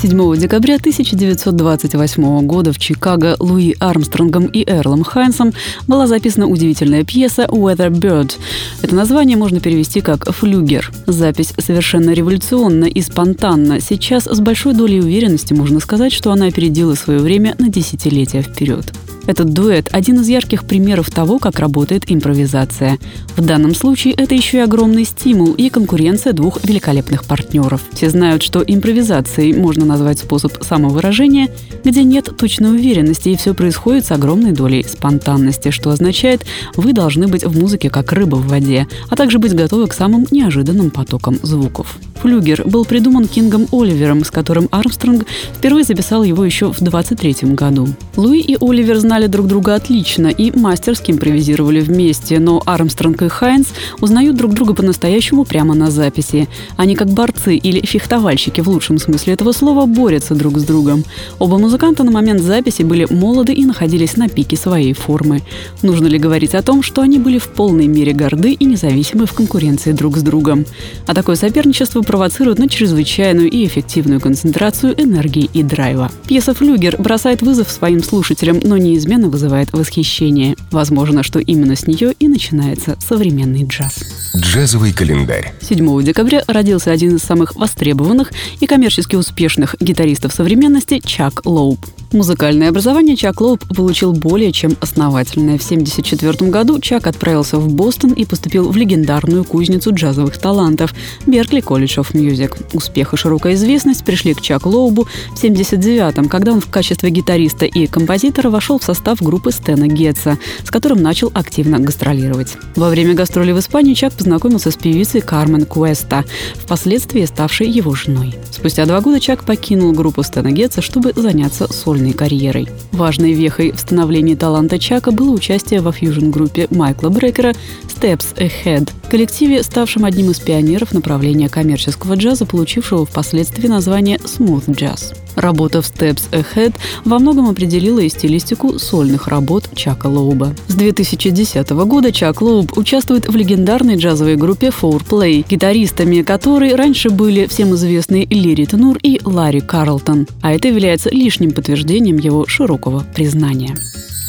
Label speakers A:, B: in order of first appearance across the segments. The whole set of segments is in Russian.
A: 7 декабря 1928 года в Чикаго Луи Армстронгом и Эрлом Хайнсом была записана удивительная пьеса «Weather Bird». Это название можно перевести как «флюгер». Запись совершенно революционна и спонтанна. Сейчас с большой долей уверенности можно сказать, что она опередила свое время на десятилетия вперед. Этот дуэт – один из ярких примеров того, как работает импровизация. В данном случае это еще и огромный стимул и конкуренция двух великолепных партнеров. Все знают, что импровизацией можно назвать способ самовыражения, где нет точной уверенности и все происходит с огромной долей спонтанности, что означает, вы должны быть в музыке как рыба в воде, а также быть готовы к самым неожиданным потокам звуков. Флюгер был придуман Кингом Оливером, с которым Армстронг впервые записал его еще в 23 году. Луи и Оливер знали друг друга отлично и мастерски импровизировали вместе, но Армстронг и Хайнс узнают друг друга по-настоящему прямо на записи. Они как борцы или фехтовальщики в лучшем смысле этого слова борются друг с другом. Оба музыканта на момент записи были молоды и находились на пике своей формы. Нужно ли говорить о том, что они были в полной мере горды и независимы в конкуренции друг с другом? А такое соперничество провоцирует на чрезвычайную и эффективную концентрацию энергии и драйва. Пьеса «Флюгер» бросает вызов своим слушателям, но неизменно вызывает восхищение. Возможно, что именно с нее и начинается современный джаз.
B: Джазовый календарь.
A: 7 декабря родился один из самых востребованных и коммерчески успешных гитаристов современности Чак Лоуп. Музыкальное образование Чак Лоуп получил более чем основательное. В 1974 году Чак отправился в Бостон и поступил в легендарную кузницу джазовых талантов Беркли Колледж of Music. Успех и широкая известность пришли к Чак Лоубу в 1979 когда он в качестве гитариста и композитора вошел в состав группы Стена Гетца, с которым начал активно гастролировать. Во время гастролей в Испании Чак познакомился с певицей Кармен Куэста, впоследствии ставшей его женой. Спустя два года Чак покинул группу Стена Гетца, чтобы заняться сольной карьерой. Важной вехой в становлении таланта Чака было участие во фьюжн-группе Майкла Брекера Steps Ahead, коллективе, ставшем одним из пионеров направления коммерческого джаза, получившего впоследствии название Smooth Jazz. Работа в Steps Ahead во многом определила и стилистику сольных работ Чака Лоуба. С 2010 года Чак Лоуб участвует в легендарной джазовой группе Four Play, гитаристами которой раньше были всем известные Лири Тенур и Ларри Карлтон, а это является лишним подтверждением его широкого признания.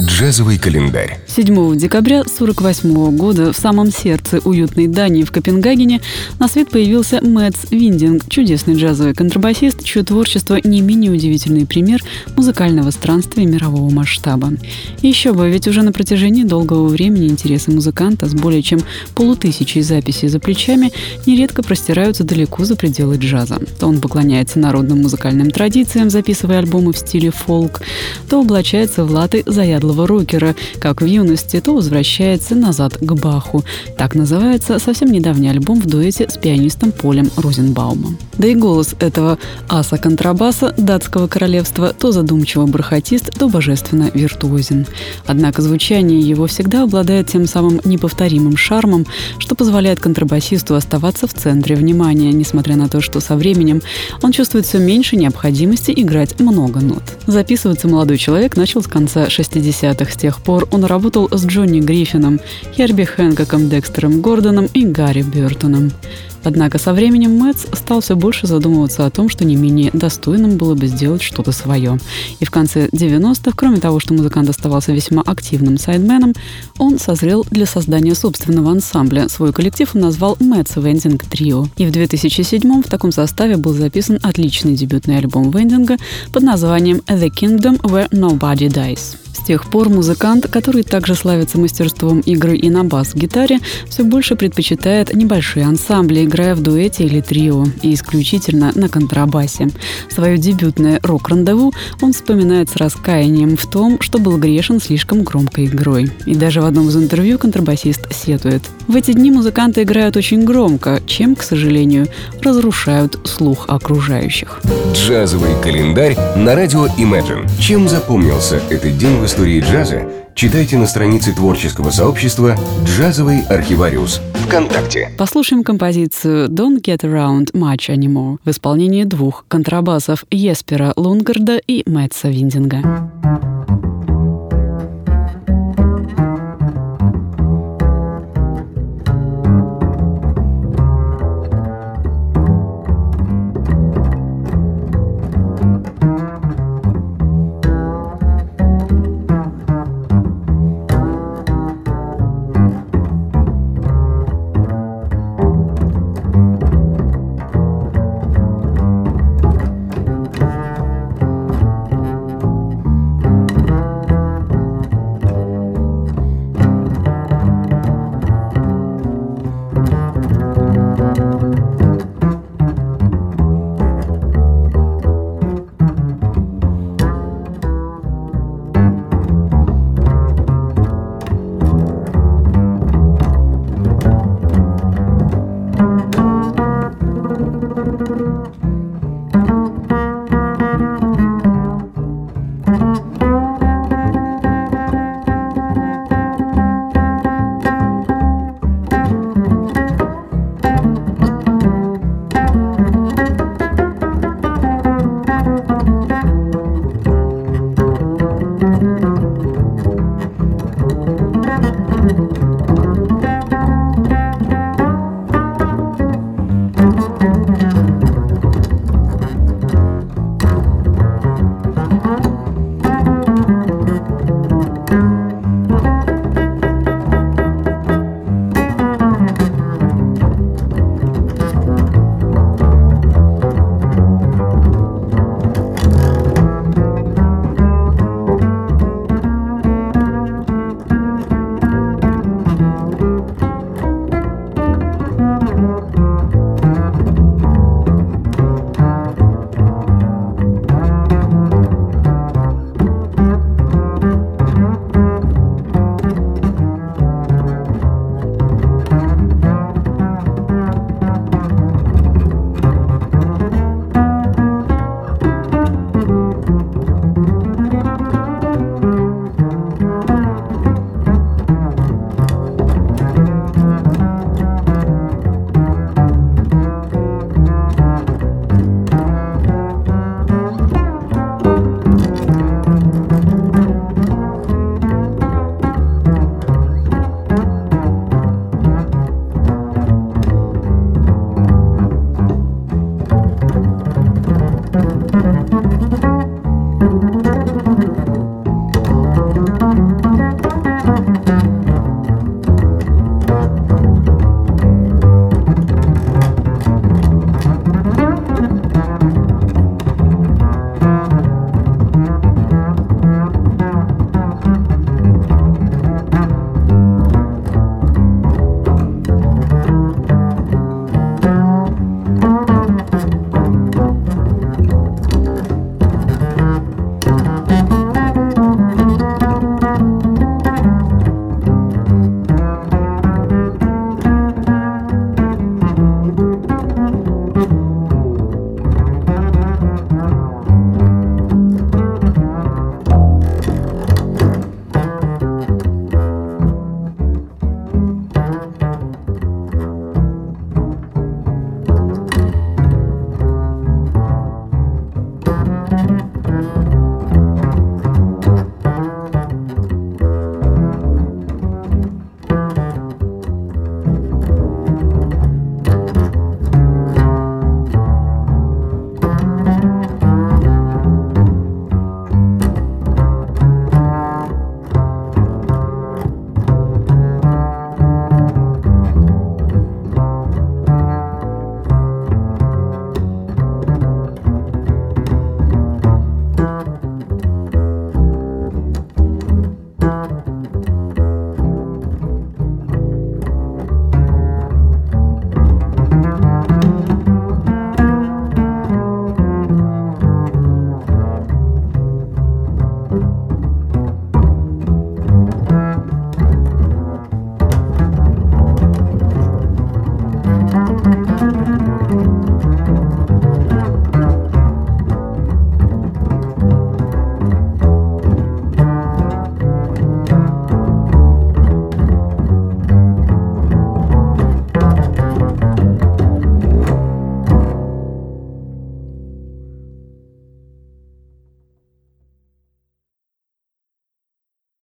B: Джазовый календарь.
A: 7 декабря 1948 года в самом сердце уютной Дании в Копенгагене на свет появился Мэтс Виндинг, чудесный джазовый контрабасист, чье творчество не менее удивительный пример музыкального странствия мирового масштаба. еще бы, ведь уже на протяжении долгого времени интересы музыканта с более чем полутысячей записей за плечами нередко простираются далеко за пределы джаза. То он поклоняется народным музыкальным традициям, записывая альбомы в стиле фолк, то облачается в латы заядлого рокера, как в юности, то возвращается назад к Баху. Так называется совсем недавний альбом в дуэте с пианистом Полем Розенбаумом. Да и голос этого аса контрабаса датского королевства то задумчиво бархатист, то божественно виртуозен. Однако звучание его всегда обладает тем самым неповторимым шармом, что позволяет контрабасисту оставаться в центре внимания, несмотря на то, что со временем он чувствует все меньше необходимости играть много нот. Записываться молодой человек начал с конца 60 70-х. С тех пор он работал с Джонни Гриффином, Херби Хэнкоком, Декстером Гордоном и Гарри Бертоном. Однако со временем Мэтс стал все больше задумываться о том, что не менее достойным было бы сделать что-то свое. И в конце 90-х, кроме того, что музыкант оставался весьма активным сайдменом, он созрел для создания собственного ансамбля. Свой коллектив он назвал Мэтс Вендинг Трио. И в 2007 в таком составе был записан отличный дебютный альбом Вендинга под названием «The Kingdom Where Nobody Dies» тех пор музыкант, который также славится мастерством игры и на бас-гитаре, все больше предпочитает небольшие ансамбли, играя в дуэте или трио, и исключительно на контрабасе. Свое дебютное рок-рандеву он вспоминает с раскаянием в том, что был грешен слишком громкой игрой. И даже в одном из интервью контрабасист сетует. В эти дни музыканты играют очень громко, чем, к сожалению, разрушают слух окружающих.
B: Джазовый календарь на радио Imagine. Чем запомнился этот день в истории джаза? Читайте на странице творческого сообщества «Джазовый архивариус» ВКонтакте.
A: Послушаем композицию «Don't Get Around Much Anymore» в исполнении двух контрабасов Еспера Лунгарда и Мэтса Виндинга.